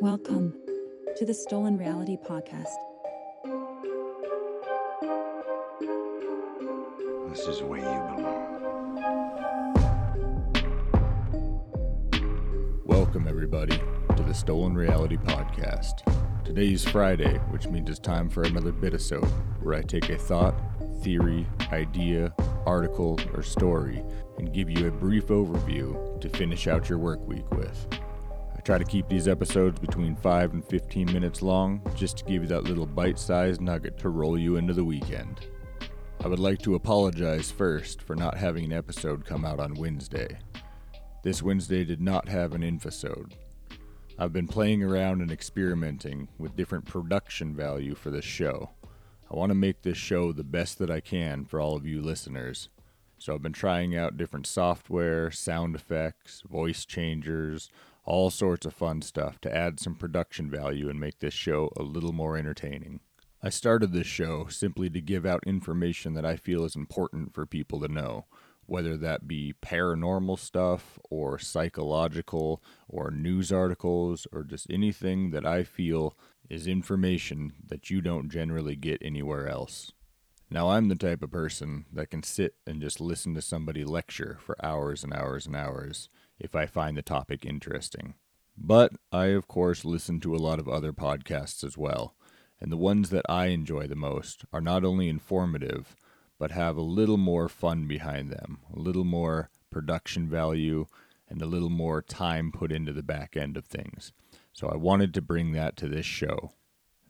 Welcome to the Stolen Reality Podcast. This is where you belong. Welcome, everybody, to the Stolen Reality Podcast. Today is Friday, which means it's time for another Bitasode, where I take a thought, theory, idea, article, or story and give you a brief overview to finish out your work week with. Try to keep these episodes between 5 and 15 minutes long, just to give you that little bite sized nugget to roll you into the weekend. I would like to apologize first for not having an episode come out on Wednesday. This Wednesday did not have an infosode. I've been playing around and experimenting with different production value for this show. I want to make this show the best that I can for all of you listeners. So I've been trying out different software, sound effects, voice changers, all sorts of fun stuff to add some production value and make this show a little more entertaining. I started this show simply to give out information that I feel is important for people to know, whether that be paranormal stuff or psychological or news articles or just anything that I feel is information that you don't generally get anywhere else. Now, I'm the type of person that can sit and just listen to somebody lecture for hours and hours and hours if I find the topic interesting. But I, of course, listen to a lot of other podcasts as well, and the ones that I enjoy the most are not only informative, but have a little more fun behind them, a little more production value, and a little more time put into the back end of things. So I wanted to bring that to this show.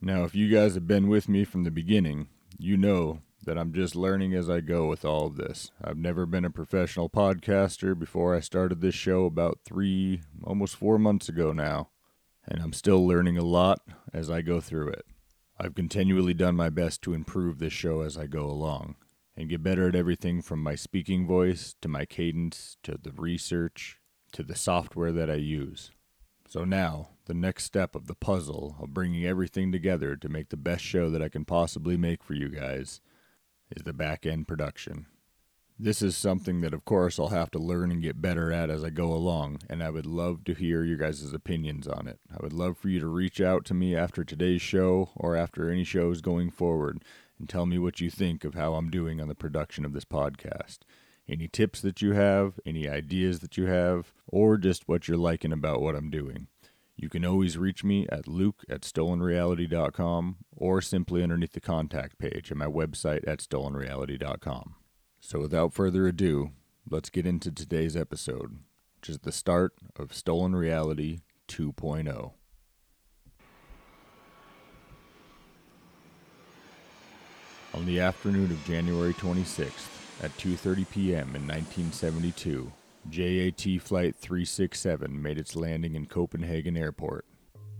Now, if you guys have been with me from the beginning, you know that I'm just learning as I go with all of this. I've never been a professional podcaster before I started this show about three, almost four months ago now, and I'm still learning a lot as I go through it. I've continually done my best to improve this show as I go along and get better at everything from my speaking voice to my cadence to the research to the software that I use. So now, the next step of the puzzle of bringing everything together to make the best show that I can possibly make for you guys is the back end production. This is something that, of course, I'll have to learn and get better at as I go along, and I would love to hear your guys' opinions on it. I would love for you to reach out to me after today's show or after any shows going forward and tell me what you think of how I'm doing on the production of this podcast. Any tips that you have, any ideas that you have, or just what you're liking about what I'm doing. You can always reach me at luke at stolenreality.com or simply underneath the contact page at my website at stolenreality.com. So without further ado, let's get into today's episode, which is the start of Stolen Reality oh. 2.0. On the afternoon of January 26th at 2:30 p.m. in 1972, JAT Flight 367 made its landing in Copenhagen Airport.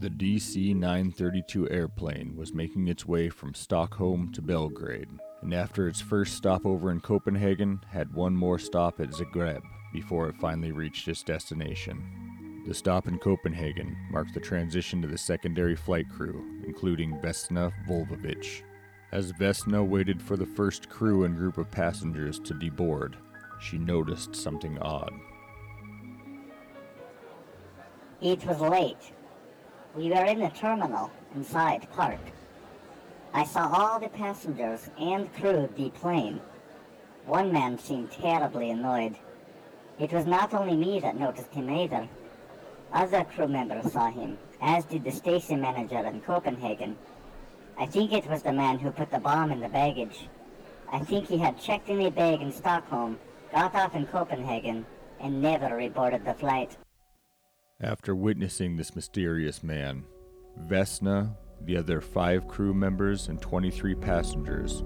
The DC 932 airplane was making its way from Stockholm to Belgrade, and after its first stopover in Copenhagen, had one more stop at Zagreb before it finally reached its destination. The stop in Copenhagen marked the transition to the secondary flight crew, including Vesna Vulović. As Vesna waited for the first crew and group of passengers to deboard, she noticed something odd. It was late. We were in the terminal inside park. I saw all the passengers and crew deplane. One man seemed terribly annoyed. It was not only me that noticed him either. Other crew members saw him, as did the station manager in Copenhagen. I think it was the man who put the bomb in the baggage. I think he had checked in a bag in Stockholm, got off in Copenhagen, and never reboarded the flight. After witnessing this mysterious man, Vesna, the other five crew members, and 23 passengers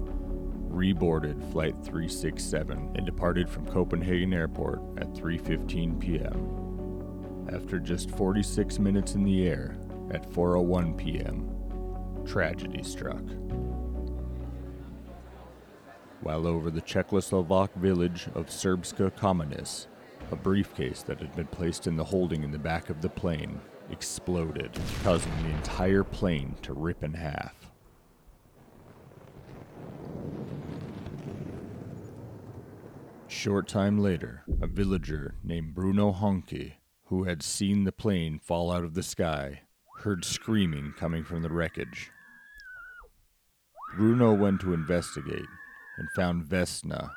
reboarded Flight 367 and departed from Copenhagen Airport at 3:15 p.m. After just 46 minutes in the air, at 4:01 p.m., tragedy struck. While over the Czechoslovak village of Srbská Kamenice, a briefcase that had been placed in the holding in the back of the plane exploded, causing the entire plane to rip in half. Short time later, a villager named Bruno Honke, who had seen the plane fall out of the sky, heard screaming coming from the wreckage. Bruno went to investigate and found Vesna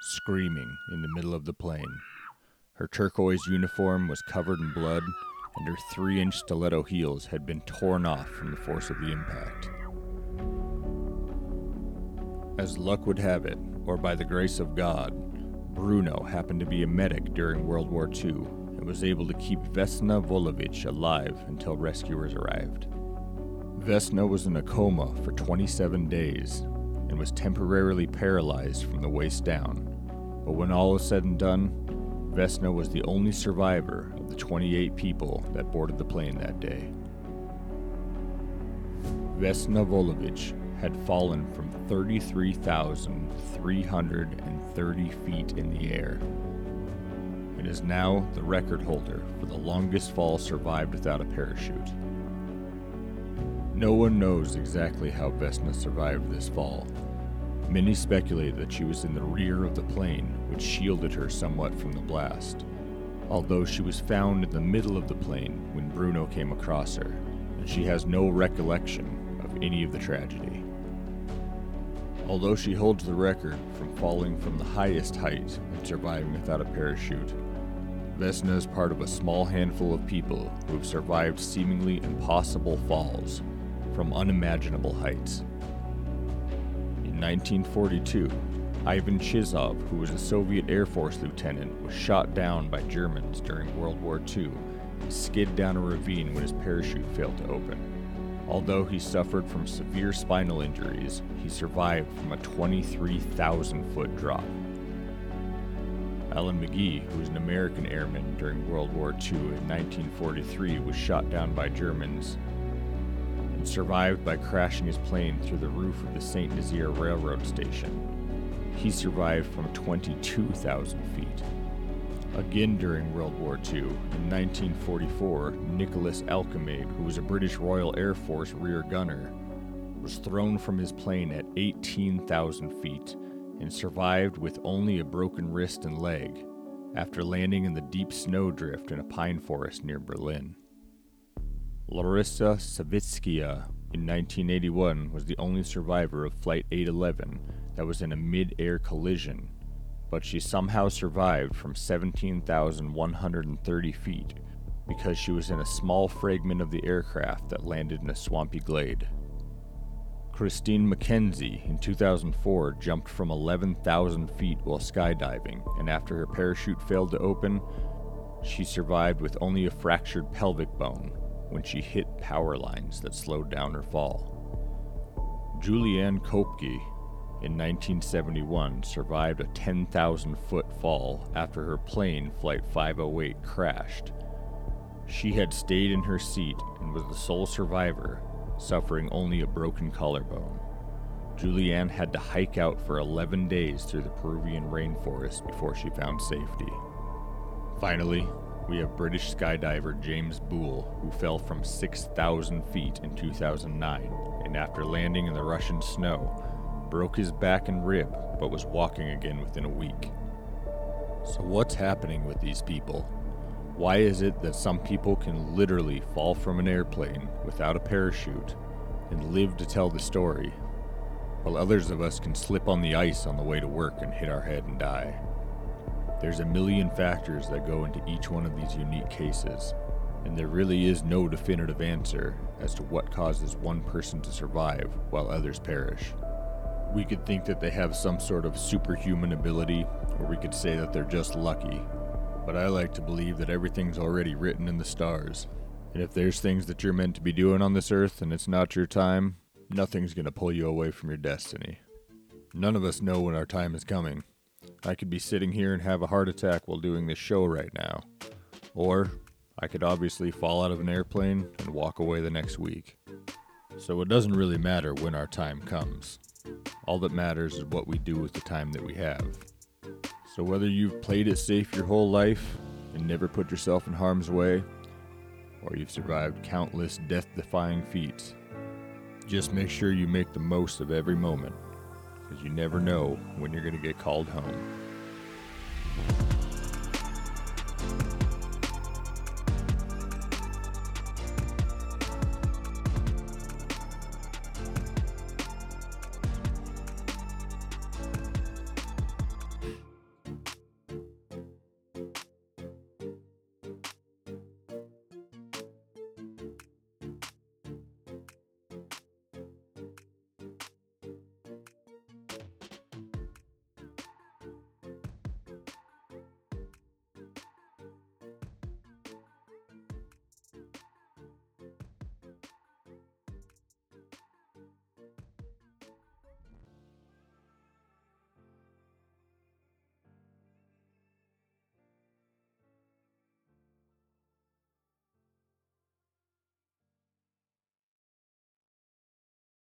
screaming in the middle of the plain. Her turquoise uniform was covered in blood, and her three inch stiletto heels had been torn off from the force of the impact. As luck would have it, or by the grace of God, Bruno happened to be a medic during World War II and was able to keep Vesna Vulović alive until rescuers arrived. Vesna was in a coma for 27 days and was temporarily paralyzed from the waist down. But when all was said and done, Vesna was the only survivor of the 28 people that boarded the plane that day. Vesna Vulović had fallen from 33,330 feet in the air and is now the record holder for the longest fall survived without a parachute. No one knows exactly how Vesna survived this fall. Many speculate that she was in the rear of the plane, which shielded her somewhat from the blast, although she was found in the middle of the plane when Bruno came across her, and she has no recollection of any of the tragedy. Although she holds the record from falling from the highest height and surviving without a parachute, Vesna is part of a small handful of people who have survived seemingly impossible falls from unimaginable heights. In 1942, Ivan Chisov, who was a Soviet Air Force lieutenant, was shot down by Germans during World War II and skid down a ravine when his parachute failed to open. Although he suffered from severe spinal injuries, he survived from a 23,000 foot drop. Alan Magee, who was an American airman during World War II in 1943, was shot down by Germans and survived by crashing his plane through the roof of the St. Nazaire Railroad Station. He survived from 22,000 feet. Again during World War II, in 1944, Nicholas Alkemade, who was a British Royal Air Force rear gunner, was thrown from his plane at 18,000 feet and survived with only a broken wrist and leg after landing in the deep snowdrift in a pine forest near Berlin. Larissa Savitskaya in 1981 was the only survivor of Flight 811 that was in a mid air collision but she somehow survived from 17,130 feet because she was in a small fragment of the aircraft that landed in a swampy glade. Christine McKenzie in 2004 jumped from 11,000 feet while skydiving, and after her parachute failed to open, she survived with only a fractured pelvic bone when she hit power lines that slowed down her fall. Juliane Koepcke in 1971 survived a 10,000 foot fall after her plane, Flight 508, crashed. She had stayed in her seat and was the sole survivor, suffering only a broken collarbone. Juliane had to hike out for 11 days through the Peruvian rainforest before she found safety. Finally, we have British skydiver James Boole, who fell from 6,000 feet in 2009, and after landing in the Russian snow, broke his back and rib, but was walking again within a week. So, what's happening with these people? Why is it that some people can literally fall from an airplane without a parachute and live to tell the story, while others of us can slip on the ice on the way to work and hit our head and die? There's a million factors that go into each one of these unique cases, and there really is no definitive answer as to what causes one person to survive while others perish we could think that they have some sort of superhuman ability, or we could say that they're just lucky. But I like to believe that everything's already written in the stars. And if there's things that you're meant to be doing on this earth and it's not your time, nothing's going to pull you away from your destiny. None of us know when our time is coming. I could be sitting here and have a heart attack while doing this show right now. Or I could obviously fall out of an airplane and walk away the next week. So it doesn't really matter when our time comes. All that matters is what we do with the time that we have. So, whether you've played it safe your whole life and never put yourself in harm's way, or you've survived countless death defying feats, just make sure you make the most of every moment, because you never know when you're going to get called home.